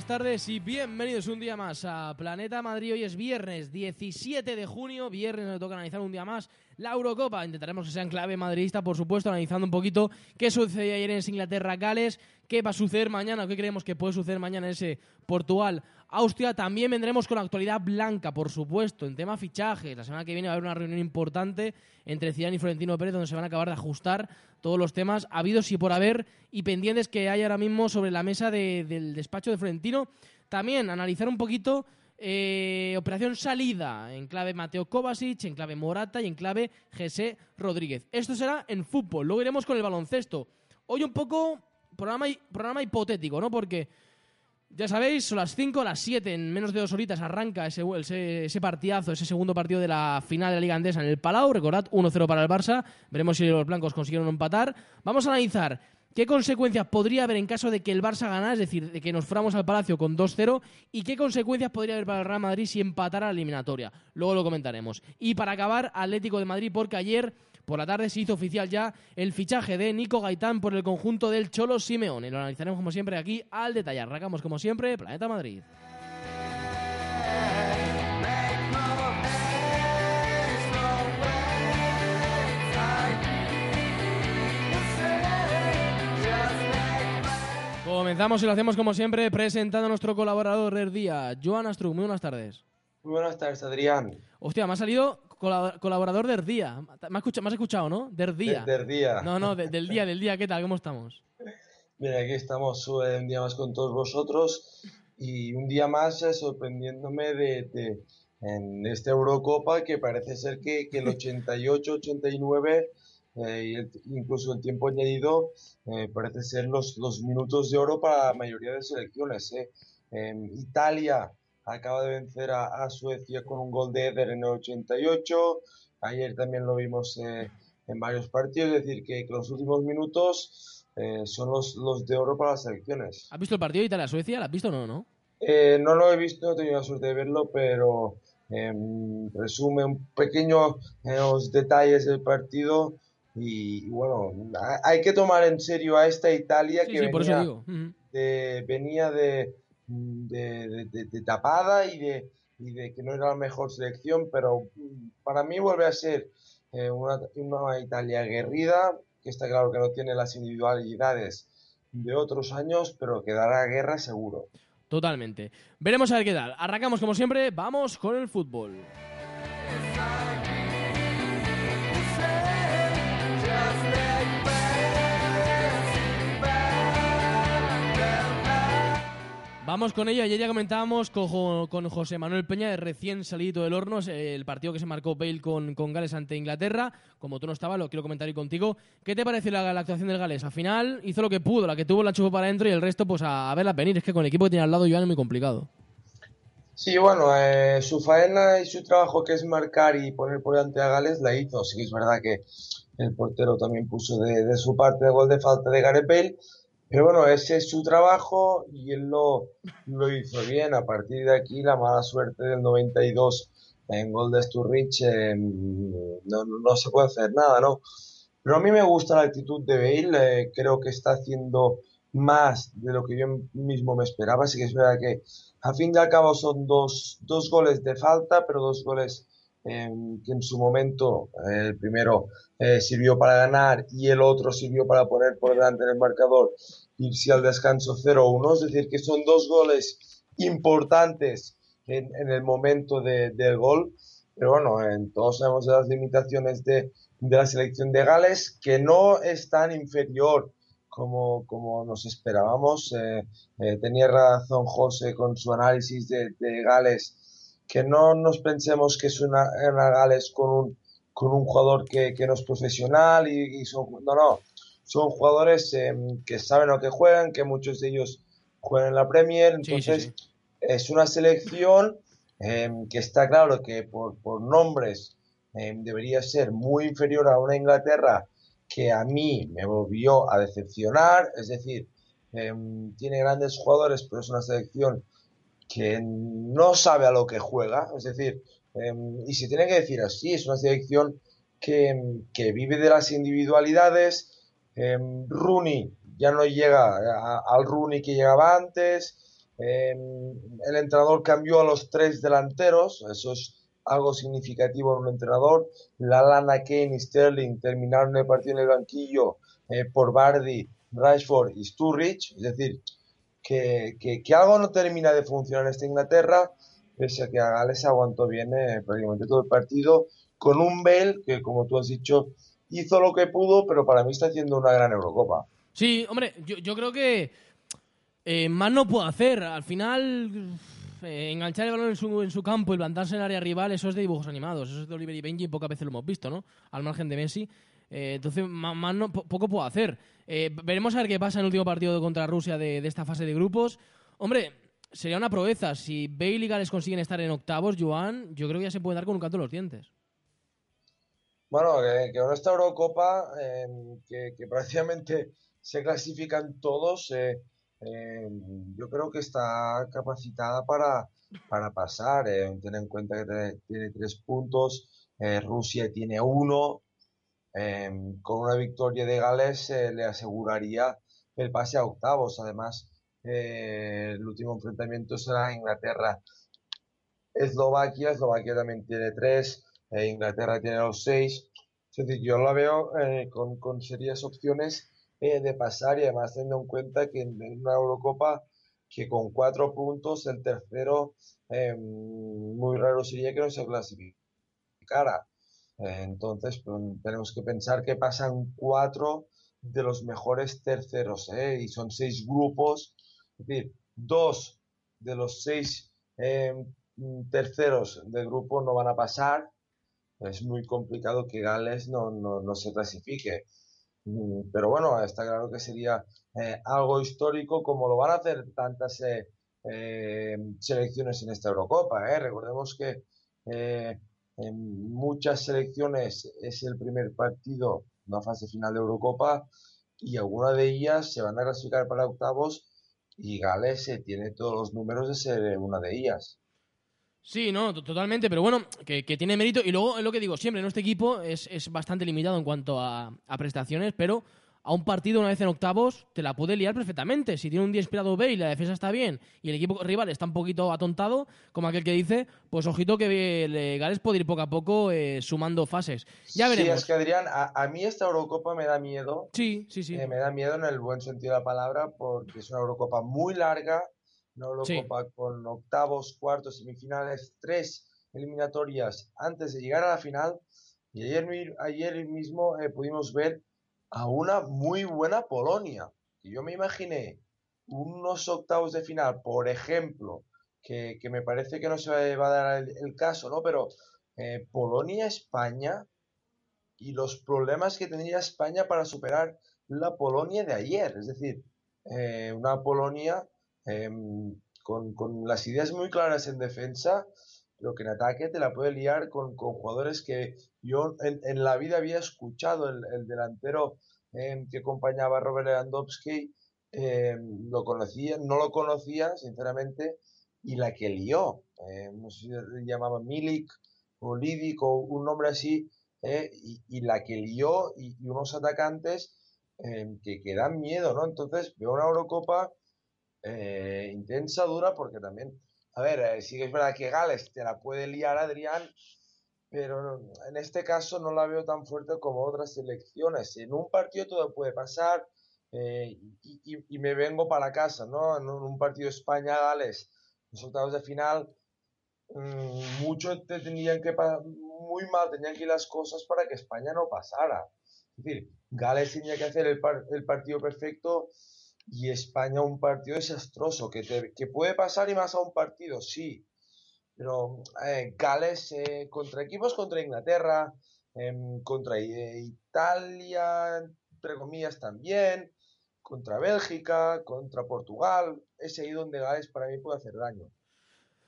buenas tardes y bienvenidos un día más a Planeta Madrid. Hoy es viernes 17 de junio, viernes nos toca analizar un día más la Eurocopa. Intentaremos que sea en clave madridista, por supuesto, analizando un poquito qué sucedió ayer en Inglaterra-Gales, qué va a suceder mañana qué creemos que puede suceder mañana en ese Portugal-Austria. También vendremos con la actualidad blanca, por supuesto, en tema fichajes. La semana que viene va a haber una reunión importante entre Zidane y Florentino Pérez donde se van a acabar de ajustar todos los temas habidos y por haber y pendientes que hay ahora mismo sobre la mesa de- del despacho de Florentino. También analizar un poquito eh, operación salida en clave Mateo Kovacic, en clave Morata y en clave José Rodríguez. Esto será en fútbol. Luego iremos con el baloncesto. Hoy un poco programa, programa hipotético, ¿no? Porque ya sabéis, son las 5, las 7, en menos de dos horitas arranca ese, ese, ese partidazo, ese segundo partido de la final de la Liga Andesa en el Palau. Recordad, 1-0 para el Barça. Veremos si los blancos consiguieron empatar. Vamos a analizar qué consecuencias podría haber en caso de que el Barça ganara, es decir, de que nos fuéramos al Palacio con 2-0, y qué consecuencias podría haber para el Real Madrid si empatara la eliminatoria. Luego lo comentaremos. Y para acabar, Atlético de Madrid, porque ayer por la tarde se hizo oficial ya el fichaje de Nico Gaitán por el conjunto del Cholo Simeone. Lo analizaremos como siempre aquí al detalle. Arrancamos como siempre, Planeta Madrid. Comenzamos y lo hacemos como siempre presentando a nuestro colaborador del día, Joan Astruc. Muy buenas tardes. Muy buenas tardes, Adrián. Hostia, me ha salido colaborador del día. Me has escuchado, me has escuchado ¿no? Del día. Del día. No, no, de- del día, del día. ¿Qué tal? ¿Cómo estamos? Mira, aquí estamos un día más con todos vosotros y un día más eh, sorprendiéndome de, de- en esta Eurocopa que parece ser que, que el 88-89 eh, y el- incluso el tiempo añadido eh, parece ser los, los minutos de oro para la mayoría de selecciones. eh. Italia acaba de vencer a, a Suecia con un gol de Eder en el 88. Ayer también lo vimos eh, en varios partidos, es decir, que, que los últimos minutos eh, son los, los de oro para las selecciones. ¿Has visto el partido de Italia-Suecia? ¿Lo has visto o no, no? Eh, no lo he visto, no he tenido la suerte de verlo, pero em, resume un pequeño eh, los detalles del partido y, y bueno, ha- hay que tomar en serio a esta Italia Sí, que sí, por eso venía, digo. Ujú. de, venía de, de, de- tapada y de, y de que no era la mejor selección, pero mm, para mí vuelve a ser eh, una, una Italia aguerrida, que está claro que no tiene las individualidades de otros años, pero que dará guerra seguro. Totalmente. Veremos a ver qué tal. Arrancamos como siempre. Vamos con el fútbol. Vamos con ello. Ayer ya comentábamos con, Jo- con José Manuel Peña, recién salido del horno, el partido que se marcó Bale con, con Gales ante Inglaterra. Como tú no estabas, lo quiero comentar contigo. ¿Qué te pareció la, la actuación del Gales? Al final hizo lo que pudo, la que tuvo la chupó para adentro y el resto, pues a, a verla venir. Es que con el equipo que tiene al lado, Joan, es muy complicado. Sí, bueno, eh, su faena y su trabajo que es marcar y poner por delante a Gales la hizo. Sí es verdad que el portero también puso de, de su parte el gol de falta de Gareth Bale, pero bueno, ese es su trabajo y él lo, lo hizo bien. A partir de aquí, la mala suerte del 92 en gol de Sturridge, eh, no, no- se puede hacer nada, ¿no? Pero a mí me gusta la actitud de Bale, eh, creo que está haciendo más de lo que yo mismo me esperaba. Sí que es verdad que a fin y al cabo son dos, dos goles de falta, pero dos goles eh, que en su momento, eh, el primero eh, sirvió para ganar y el otro sirvió para poner por delante el marcador, irse al descanso 0-1. Es decir, que son dos goles importantes en, en el momento de- del gol. Pero bueno, en- todos sabemos de las limitaciones de, de la selección de Gales, que no es tan inferior como, como nos esperábamos. Eh, eh, tenía razón José con su análisis de, de, Gales, que no nos pensemos que es una, una Gales con un, con un jugador que, que no es profesional y, y, son, no, no, son jugadores eh, que saben lo que juegan, que muchos de ellos juegan en la Premier, entonces sí, sí, sí. es una selección eh, que está claro que por, por nombres eh, debería ser muy inferior a una Inglaterra que a mí me volvió a decepcionar, es decir, tiene grandes jugadores, pero es una selección que no sabe a lo que juega, es decir, y se tiene que decir así, es una selección que, que vive de las individualidades, eh, Rooney ya no llega al Rooney que llegaba antes, eh, el entrenador cambió a los tres delanteros, eso es algo significativo en un entrenador. La Lana Kane y Sterling terminaron el partido en el banquillo eh, por Bardi, Rashford y Sturridge. Es decir, que, que, que, algo no termina de funcionar en esta Inglaterra, pese a que a Gales aguantó bien eh, prácticamente todo el partido, con un Bale que, como tú has dicho, hizo lo que pudo, pero para mí está haciendo una gran Eurocopa. Sí, hombre, yo, creo que eh, más no puedo hacer. Al final eh, enganchar el balón en su, en su campo y plantarse en el área rival, eso es de dibujos animados, eso es de Oliver y Benji pocas veces lo hemos visto, ¿no? Al margen de Messi. Eh, entonces, más, más no, poco puedo hacer. Veremos a ver qué pasa en el último partido contra Rusia de, de, esta fase de grupos. Hombre, sería una proeza. Si Bale y Gales consiguen estar en octavos, Joan, yo creo que ya se puede dar con un canto en los dientes. Bueno, que, que en esta Eurocopa, eh, que, que, prácticamente se clasifican todos, eh, eh, yo creo que está capacitada para, para pasar. Eh, ten en cuenta que te, tiene tres puntos, eh, Rusia tiene uno. Em, con una victoria de Gales le aseguraría el pase a octavos. Además, el último enfrentamiento será Inglaterra. Eslovaquia, Eslovaquia también tiene tres, eh, Inglaterra tiene los seis. Es decir, yo la veo con, con serias opciones eh, de pasar y además teniendo en cuenta que en una Eurocopa que con cuatro puntos el tercero eh, muy raro sería que no se clasificara. Eh, entonces pues, tenemos que pensar que pasan cuatro de los mejores terceros ¿eh? y son seis grupos, es decir, dos de los seis terceros del grupo no van a pasar. Es muy complicado que Gales no, no, no se clasifique. Mm, pero bueno, está claro que sería eh, algo histórico como lo van a hacer tantas eh, eh, selecciones en esta Eurocopa. Recordemos que en muchas selecciones es el primer partido, una fase final de Eurocopa, y alguna de ellas se van a clasificar para octavos y Gales tiene todos los números de ser una de ellas. Sí, no, totalmente, pero bueno, que, que, tiene mérito. Y luego es lo que digo siempre, ¿no? este equipo es, es bastante limitado en cuanto a, a, prestaciones, pero a un partido una vez en octavos te la puede liar perfectamente. Si tiene un día inspirado B y la defensa está bien y el equipo rival está un poquito atontado, como aquel que dice, pues ojito que el Gales puede ir poco a poco eh, sumando fases. Ya veremos. Sí, es que Adrián, a, a, mí esta Eurocopa me da miedo. Sí, sí, sí. Eh, me da miedo en el buen sentido de la palabra porque es una Eurocopa muy larga una Eurocopa sí. con octavos, cuartos, semifinales, tres eliminatorias antes de llegar a la final. Y ayer, ayer mismo eh, pudimos ver a una muy buena Polonia. Y yo me imaginé unos octavos de final, por ejemplo, que, que me parece que no se va a dar el, el caso, ¿no? Pero eh, Polonia-España y los problemas que tendría España para superar la Polonia de ayer. Es decir, eh, una Polonia eh, con, con, las ideas muy claras en defensa, pero que en ataque te la puede liar con, con jugadores que yo en, en, la vida había escuchado, el, el delantero eh, que acompañaba a Robert Lewandowski, eh, lo conocía, no lo conocía, sinceramente, y la que lió, no sé si le llamaba Milik o Lidic o un nombre así, eh, y, y, la que lió, y, y unos atacantes que, que dan miedo, ¿no? Entonces veo una Eurocopa eh, intensa, dura, porque también, a ver, eh, sí que es verdad que Gales te la puede liar Adrián, pero en este caso no la veo tan fuerte como otras selecciones. En un partido todo puede pasar eh, y, y, me vengo para casa, ¿no? En un partido España-Gales, resultados de final, mmm, mucho te tenían que muy mal, tenían que ir las cosas para que España no pasara. Es decir, Gales tenía que hacer el, el partido perfecto y España un partido desastroso, que, que puede pasar y más a un partido, sí, pero eh, Gales eh, contra equipos contra Inglaterra, em, contra eh, Italia, entre comillas también, contra Bélgica, contra Portugal, es ahí donde Gales para mí puede hacer daño.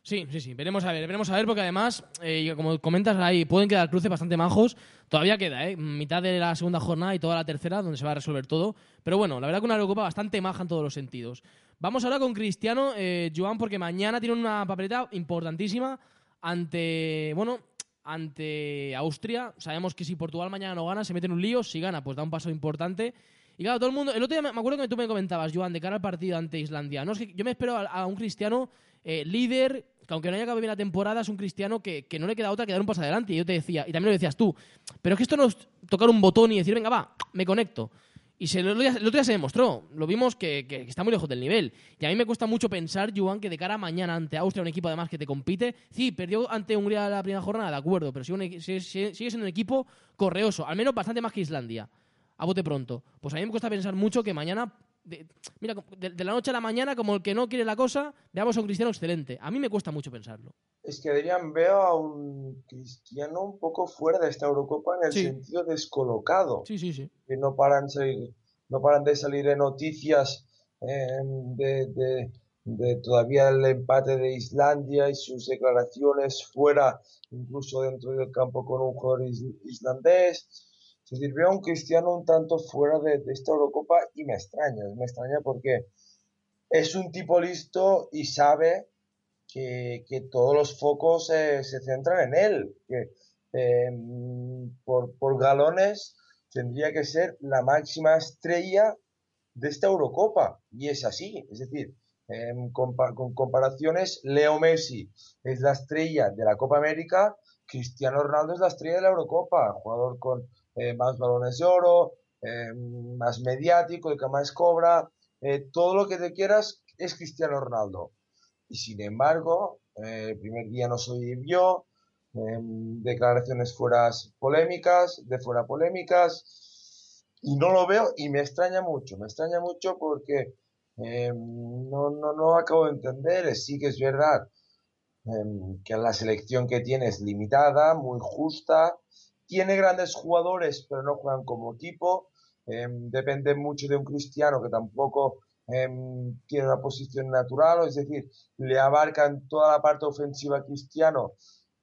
Sí, sí, sí. Veremos a ver, veremos a ver, porque además, eh, como comentas ahí, pueden quedar cruces bastante majos. Todavía queda, ¿eh? Mitad de la segunda jornada y toda la tercera, donde se va a resolver todo. Pero bueno, la verdad que una Eurocopa bastante maja en todos los sentidos. Vamos ahora con Cristiano, eh, Joan, porque mañana tiene una papeleta importantísima ante, bueno, ante Austria. Sabemos que si Portugal mañana no gana, se mete en un lío. Si gana, pues da un paso importante. Y claro, todo el mundo. El otro día me acuerdo que tú me comentabas, Joan, de cara al partido ante Islandia. No, es que yo me espero a, un cristiano eh, líder, que aunque no haya acabado bien la temporada, es un cristiano que, no le queda otra que dar un paso adelante. Y yo te decía, y también lo decías tú, pero es que esto no es tocar un botón y decir, venga, va, me conecto. Y se, el, otro día, se demostró, lo vimos que, está muy lejos del nivel. Y a mí me cuesta mucho pensar, Joan, que de cara a mañana ante Austria, un equipo además que te compite, sí, perdió ante Hungría la primera jornada, de acuerdo, pero sigue, sigue siendo un equipo correoso, al menos bastante más que Islandia a bote pronto. Pues a mí me cuesta pensar mucho que mañana, mira, de, la noche a la mañana, como el que no quiere la cosa, veamos a un cristiano excelente. A mí me cuesta mucho pensarlo. Es que Adrián, veo a un cristiano un poco fuera de esta Eurocopa en el sentido descolocado. Sí, sí, sí. Que no paran, no paran de salir en noticias em, de, de todavía el empate de Islandia y sus declaraciones fuera, incluso dentro del campo con un jugador islandés se sirvió a un cristiano un tanto fuera de, esta Eurocopa y me extraña, me extraña porque es un tipo listo y sabe que, todos los focos se centran en él, que em, por, galones tendría que ser la máxima estrella de esta Eurocopa. Y es así, es decir, em, con comparaciones, Leo Messi es la estrella de la Copa América, Cristiano Ronaldo es la estrella de la Eurocopa, jugador con eh, más balones de oro, eh, más mediático, el que más cobra, eh, todo lo que te quieras es Cristiano Ronaldo. Y sin embargo, el primer día no soy yo, declaraciones fuera polémicas, de fuera polémicas, y no lo veo y me extraña mucho, me extraña mucho porque no, no, no acabo de entender, sí que es verdad que la selección que tiene es limitada, muy justa, tiene grandes jugadores, pero no juegan como equipo. Em, depende mucho de un cristiano que tampoco em, tiene una posición natural, es decir, le abarcan toda la parte ofensiva Cristiano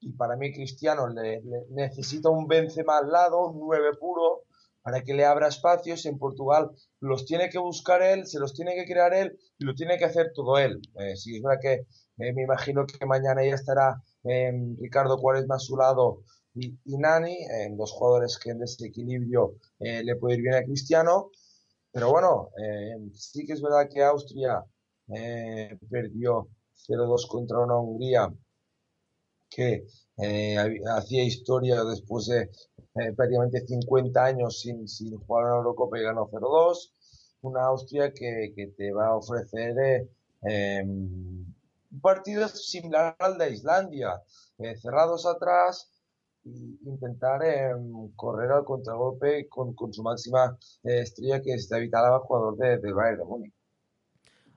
y para mí Cristiano le, necesita un Benzema al lado, un 9 puro, para que le abra espacios. En Portugal los tiene que buscar él, se los tiene que crear él y lo tiene que hacer todo él. Eh, si es verdad que eh, me imagino que mañana ya estará em, Ricardo Cuaresma a su lado y, Nani, en dos jugadores que en desequilibrio eh, le puede ir bien a Cristiano. Pero bueno, eh, sí que es verdad que Austria eh, perdió 0-2 contra una Hungría que hacía historia después de prácticamente 50 años sin, sin jugar en Eurocopa y ganó 0-2. Una Austria que, que, te va a ofrecer un partido similar al de Islandia, cerrados atrás, intentar em, correr al contragolpe con, con su máxima eh, estrella que es David Alaba, jugador de, de Bayern de Múnich.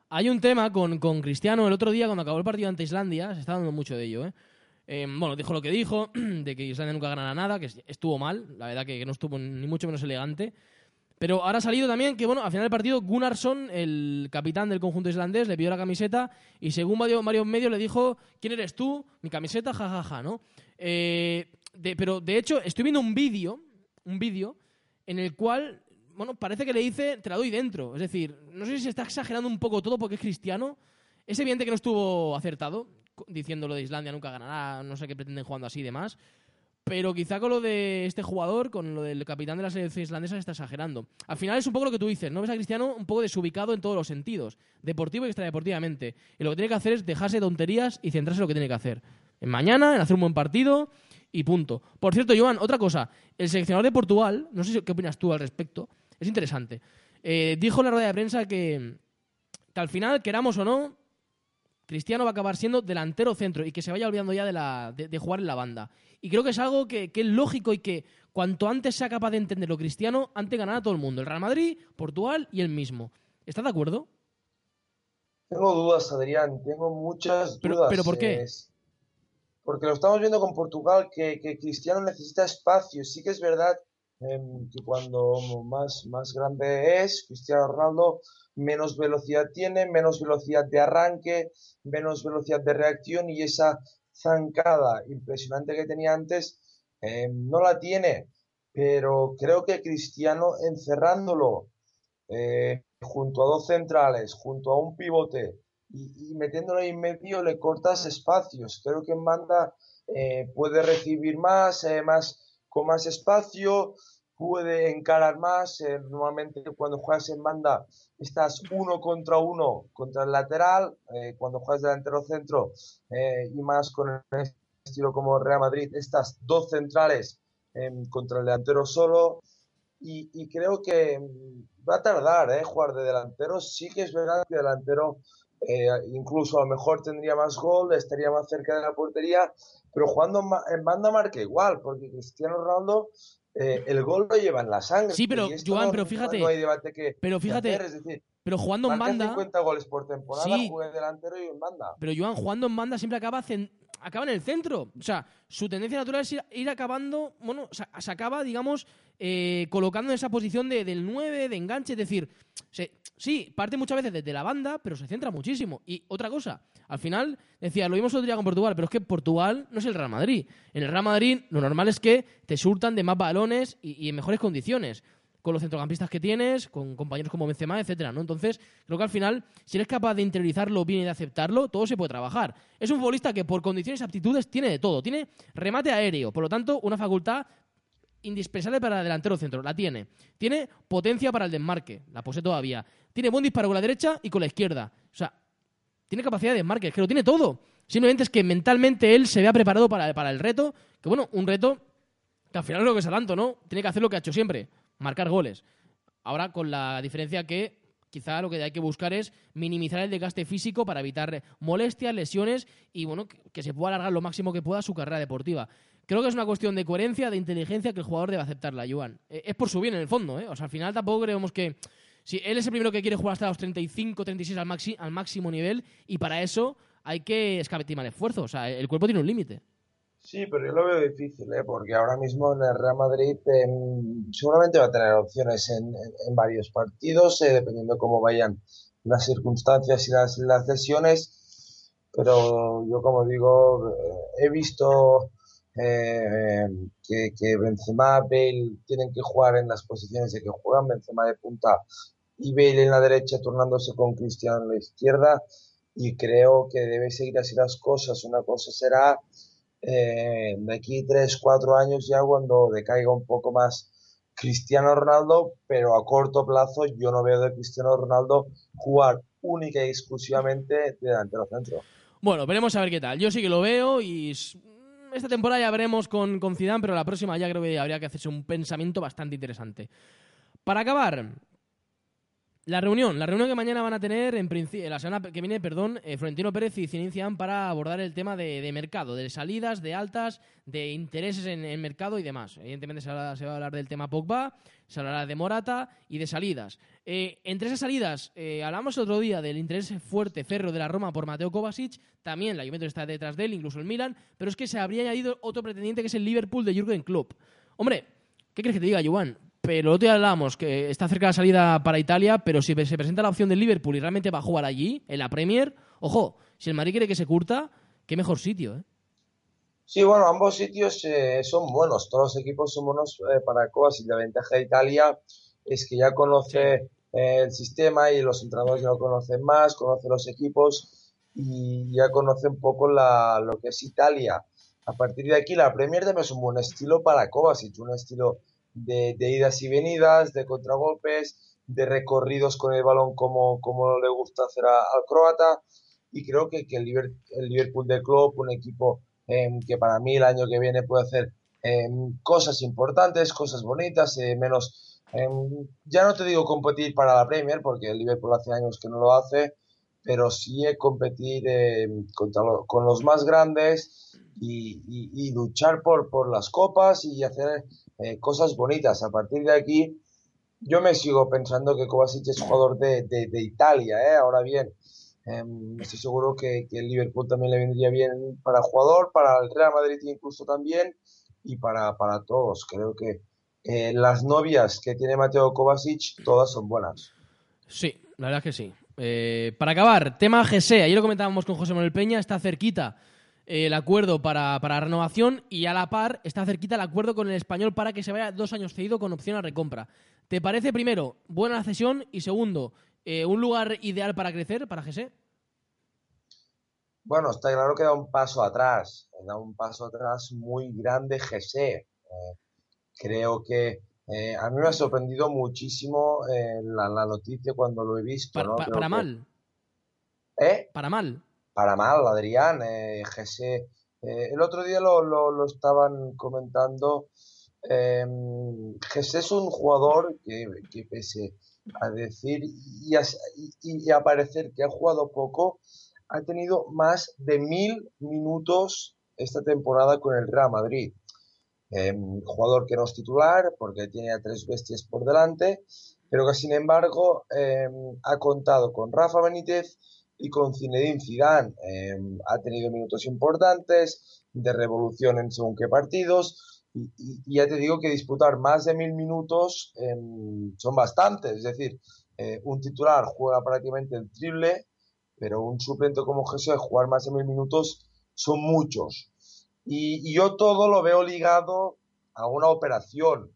Hay un tema con, con, Cristiano. El otro día, cuando acabó el partido ante Islandia, se está dando mucho de ello. ¿eh? Em, bueno, dijo lo que dijo, de que Islandia nunca ganará nada, que estuvo mal, la verdad que no estuvo ni mucho menos elegante. Pero ahora ha salido también que, bueno, al final del partido, Gunnarsson, el capitán del conjunto islandés, le pidió la camiseta y según varios, medios le dijo, ¿quién eres tú? Mi camiseta, jajaja, ja, ja, ¿no? Eh, pero de hecho, estoy viendo un vídeo, un vídeo, en el cual, bueno, parece que le dice, te la doy dentro. Es decir, no sé si se está exagerando un poco todo porque es cristiano. Es evidente que no estuvo acertado, diciendo lo de Islandia nunca ganará, no sé qué pretenden jugando así y demás. Pero quizá con lo de este jugador, con lo del capitán de la selección islandesa, se está exagerando. Al final es un poco lo que tú dices, ¿no? Ves a Cristiano un poco desubicado en todos los sentidos, deportivo y extradeportivamente. Y lo que tiene que hacer es dejarse tonterías y centrarse en lo que tiene que hacer. En mañana, en hacer un buen partido y punto. Por cierto, Joan, otra cosa. El seleccionador de Portugal, no sé qué opinas tú al respecto, es interesante. Eh, dijo en la rueda de prensa que, al final, queramos o no, Cristiano va a acabar siendo delantero centro y que se vaya olvidando ya de, la, de, jugar en la banda. Y creo que es algo que, es lógico y que cuanto antes sea capaz de entenderlo Cristiano, antes ganará todo el mundo. El Real Madrid, Portugal y el mismo. ¿Estás de acuerdo? Tengo dudas, Adrián, tengo muchas dudas. ¿Pero por qué? porque lo estamos viendo con Portugal, que, Cristiano necesita espacio. Sí que es verdad que cuando más, más grande es, Cristiano Ronaldo menos velocidad tiene, menos velocidad de arranque, menos velocidad de reacción y esa zancada impresionante que tenía antes em, no la tiene. Pero creo que Cristiano encerrándolo eh, junto a dos centrales, junto a un pivote y, metiéndolo ahí en medio le cortas espacios. Creo que en eh, puede recibir más, eh, más, con más espacio, puede encarar más. Eh, normalmente cuando juegas en banda estás uno contra uno contra el lateral, cuando juegas delantero centro y más con el estilo como Real Madrid, estás dos centrales contra el delantero solo. Y, y, creo que va a tardar, ¿eh? Jugar de delantero. Sí que es verdad que delantero eh, incluso a lo mejor tendría más gol, estaría más cerca de la portería, pero jugando en banda marca igual, porque Cristiano Ronaldo eh, el gol lo lleva en la sangre. Sí, pero Joan, pero fíjate, no hay debate que pero fíjate, es decir, pero jugando en banda 50 goles por temporada, sí, delantero y en banda. Pero Joan jugando en banda siempre acaba acaba en el centro. O sea, su tendencia natural es ir, acabando, bueno, se, acaba, digamos, eh, colocando en esa posición de, del 9, de enganche, es decir, sí, parte muchas veces desde la banda, pero se centra muchísimo. Y otra cosa, al final, decía, lo vimos otro día con Portugal, pero es que Portugal no es el Real Madrid. En el Real Madrid lo normal es que te surtan de más balones y en mejores condiciones con los centrocampistas que tienes, con compañeros como Benzema, etcétera, ¿no? Entonces, creo que al final, si eres capaz de interiorizarlo bien y de aceptarlo, todo se puede trabajar. Es un futbolista que por condiciones y aptitudes tiene de todo. Tiene remate aéreo, por lo tanto, una facultad indispensable para el delantero centro, la tiene. Tiene potencia para el desmarque, la posee todavía. Tiene buen disparo con la derecha y con la izquierda. O sea, tiene capacidad de desmarque, es que lo tiene todo. Simplemente es que mentalmente él se vea preparado para, para el reto, que bueno, un reto que al final es lo que es tanto, ¿no? Tiene que hacer lo que ha hecho siempre, marcar goles. Ahora con la diferencia que quizá lo que hay que buscar es minimizar el desgaste físico para evitar molestias, lesiones y bueno, que, se pueda alargar lo máximo que pueda su carrera deportiva. Creo que es una cuestión de coherencia, de inteligencia que el jugador debe aceptarla, Joan. Eh, es por su bien en el fondo, ¿eh? O sea, al final tampoco creemos que si él es el primero que quiere jugar hasta los 35, 36 al, al máximo nivel y para eso hay que escatimar esfuerzo, o sea, el cuerpo tiene un límite. Sí, pero yo lo veo difícil, ¿eh? porque ahora mismo en el Real Madrid em, seguramente va a tener opciones en, varios partidos, eh, dependiendo cómo vayan las circunstancias y las, las lesiones. Pero yo, como digo, eh, he visto eh, que, que Benzema, Bale tienen que jugar en las posiciones de que juegan, Benzema de punta y Bale en la derecha, turnándose con Cristiano en la izquierda. Y creo que debe seguir así las cosas. Una cosa será eh, de aquí 3, 4 años ya cuando decaiga un poco más Cristiano Ronaldo, pero a corto plazo yo no veo de Cristiano Ronaldo jugar única y exclusivamente delantero centro. Bueno, veremos a ver qué tal. Yo sí que lo veo y esta temporada ya veremos con, con Zidane, pero la próxima ya creo que habría que hacerse un pensamiento bastante interesante. Para acabar, la reunión, la reunión que mañana van a tener, en la semana que viene, perdón, eh, Florentino Pérez y Zinician para abordar el tema de, mercado, de salidas, de altas, de intereses en el mercado y demás. Evidentemente se, va a hablar del tema Pogba, se hablará de Morata y de salidas. Eh, entre esas salidas, eh, hablamos otro día del interés fuerte, ferro de la Roma por Mateo Kovacic, también la Juventus está detrás de él, incluso el Milan, pero es que se habría añadido otro pretendiente que es el Liverpool de Jürgen Klopp. Hombre, ¿qué crees que te diga, Joan? Pero el otro día hablábamos que está cerca la salida para Italia, pero si se presenta la opción del Liverpool y realmente va a jugar allí, en la Premier, ojo, si el Madrid quiere que se curta, qué mejor sitio, ¿eh? Sí, bueno, ambos sitios eh, son buenos, todos los equipos son buenos eh, para y La ventaja de Italia es que ya conoce eh, el sistema y los entrenadores ya lo conocen más, conoce los equipos y ya conoce un poco la, lo que es Italia. A partir de aquí, la Premier también es un buen estilo para Kovacic, un estilo de, idas y venidas, de contragolpes, de recorridos con el balón como, como le gusta hacer al croata. Y creo que, que el, Liverpool, de Club, un equipo em, que para mí el año que viene puede hacer em, cosas importantes, cosas bonitas, eh, menos, em, ya no te digo competir para la Premier, porque el Liverpool hace años que no lo hace, pero sí competir eh, contra con los más grandes y, luchar por, por las copas y hacer eh, cosas bonitas. A partir de aquí, yo me sigo pensando que Kovacic es jugador de, de, Italia. ¿eh? Ahora bien, em, estoy seguro que, que, el Liverpool también le vendría bien para jugador, para el Real Madrid incluso también y para, para todos. Creo que eh, las novias que tiene Mateo Kovacic, todas son buenas. Sí, la verdad que sí. Eh, para acabar, tema GC. Ayer lo comentábamos con José Manuel Peña, está cerquita eh, el acuerdo para, para, renovación y a la par está cerquita el acuerdo con el español para que se vaya dos años cedido con opción a recompra. ¿Te parece, primero, buena cesión y segundo, un lugar ideal para crecer para GC? Bueno, está claro que da un paso atrás, da un paso atrás muy grande GC creo que eh, a mí me ha sorprendido muchísimo eh, la, noticia cuando lo he visto. Para, mal. ¿Eh? Para mal. Para mal, Adrián. Eh, el otro día lo, lo, estaban comentando. Eh, es un jugador que, que, pese a decir y a, y a parecer que ha jugado poco, ha tenido más de mil minutos esta temporada con el Real Madrid. Em, jugador que no es titular porque tiene a tres bestias por delante, pero que sin embargo em, ha contado con Rafa Benítez y con Zinedine Zidane. Em, ha tenido minutos importantes de revolución en según qué partidos y, ya te digo que disputar más de mil minutos son bastantes. Es decir, eh, un titular juega prácticamente el triple, pero un suplente como Jesús jugar más de mil minutos son muchos. Y, yo todo lo veo ligado a una operación,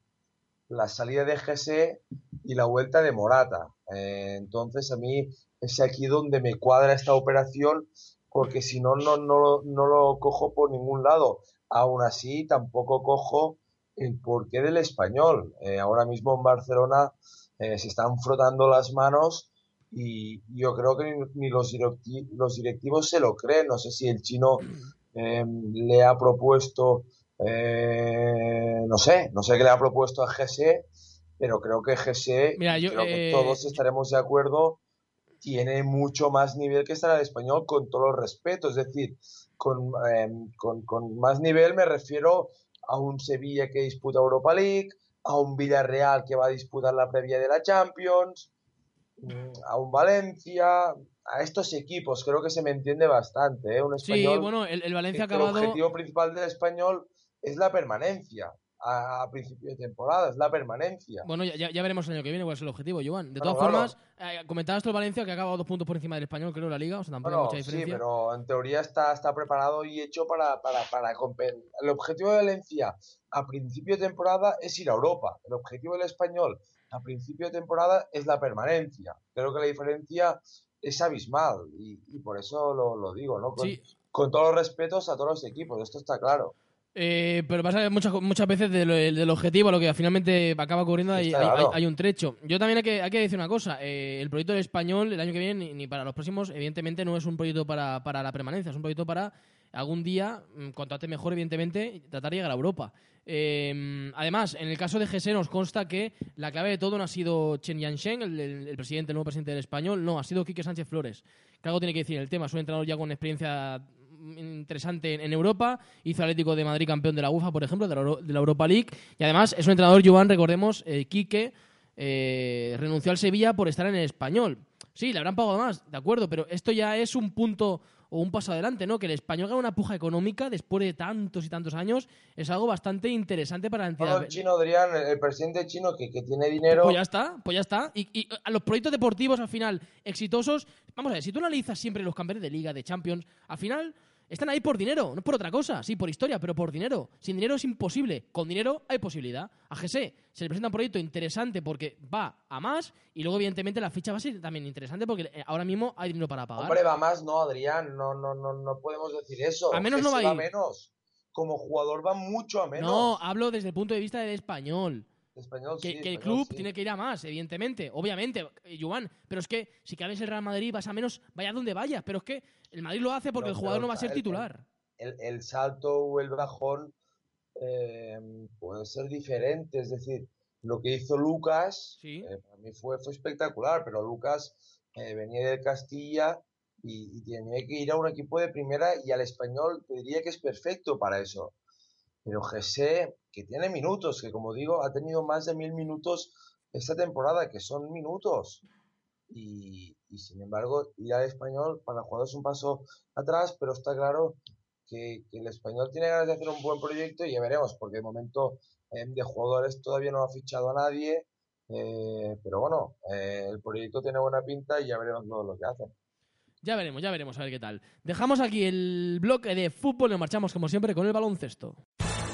la salida de GC y la vuelta de Morata. Eh, entonces a mí es aquí donde me cuadra esta operación porque si no, no, no, no lo cojo por ningún lado. Aún así, tampoco cojo el porqué del español. Eh, ahora mismo en Barcelona eh, se están frotando las manos y yo creo que ni, los, los directivos se lo creen. No sé si el chino Em, le ha propuesto, eh, no sé, no sé qué le ha propuesto a GSE, pero creo que GSE, creo que eh, todos estaremos de acuerdo, tiene mucho más nivel que estar el español con todo el respeto, es decir, em, con, con, más nivel me refiero a un Sevilla que disputa Europa League, a un Villarreal que va a disputar la previa de la Champions, mm, a un Valencia, a estos equipos. Creo que se me entiende bastante. ¿eh? Un español, sí, bueno, el, Valencia ha acabado... El objetivo principal del español es la permanencia. A, principio de temporada, es la permanencia. Bueno, ya, ya, veremos el año que viene cuál es el objetivo, Joan. De todas formas, eh, comentabas tú el Valencia que ha acabado dos puntos por encima del español, creo, la liga, o sea, tampoco hay mucha diferencia. Sí, pero en teoría está, está preparado y hecho para, para, para El objetivo de Valencia a principio de temporada es ir a Europa. El objetivo del español a principio de temporada es la permanencia. Creo que la diferencia es abismal y, por eso lo, digo, ¿no? Con, todos los respetos a todos los equipos, esto está claro. Eh, pero pasa muchas, muchas veces del, objetivo a lo que finalmente acaba ocurriendo hay, hay, un trecho. Yo también hay que, hay que decir una cosa. Eh, el proyecto del español el año que viene ni, para los próximos, evidentemente no es un proyecto para, para la permanencia, es un proyecto para algún día, mm, cuanto mejor, evidentemente, tratar de llegar a Europa. Em, además, en el caso de GS nos consta que la clave de todo no ha sido Chen Yansheng, el, presidente, el nuevo presidente del español, no, ha sido Quique Sánchez Flores. Que algo tiene que decir el tema. Es un entrenador ya con experiencia interesante en Europa, hizo Atlético de Madrid campeón de la UFA, por ejemplo, de la, Europa League, y además es un entrenador, Joan, recordemos, eh, Quique eh, renunció al Sevilla por estar en el español. Sí, le habrán pagado más, de acuerdo, pero esto ya es un punto o un paso adelante, ¿no? Que el español gane una puja económica después de tantos y tantos años es algo bastante interesante para la entidad. el chino, Adrián, el presidente chino que, que tiene dinero. Pues ya está, pues ya está. Y, y, a los proyectos deportivos al final exitosos, vamos a ver, si tú analizas siempre los campeones de liga, de Champions, al final están ahí por dinero, no por otra cosa, sí, por historia, pero por dinero. Sin dinero es imposible. Con dinero hay posibilidad. A GC se le presenta un proyecto interesante porque va a más y luego, evidentemente, la ficha va a ser también interesante porque eh, ahora mismo hay dinero para pagar. Hombre, va más, no, Adrián, no, no, no, no podemos decir eso. A menos no va a ir. menos. Como jugador va mucho a menos. No, hablo desde el punto de vista del español. Español, que, sí, que el club tiene que ir a más, evidentemente, obviamente, eh, Joan, pero es que si cabes el Real Madrid vas a menos, vaya donde vayas, pero es que el Madrid lo hace porque el jugador no va a ser titular. El, salto o el bajón eh, puede ser diferente, es decir, lo que hizo Lucas, eh, para mí fue, fue espectacular, pero Lucas venía del Castilla y, tiene que ir a un equipo de primera y al español te diría que es perfecto para eso. Pero Jesse, que tiene minutos, que como digo, ha tenido más de mil minutos esta temporada, que son minutos. Y, sin embargo, ir al español para el jugador es un paso atrás, pero está claro que, el español tiene ganas de hacer un buen proyecto y ya veremos, porque de momento eh, de jugadores todavía no ha fichado a nadie, eh, pero bueno, eh, el proyecto tiene buena pinta y ya veremos lo que hacen. Ya veremos, ya veremos, a ver qué tal. Dejamos aquí el bloque de fútbol nos marchamos como siempre con el baloncesto.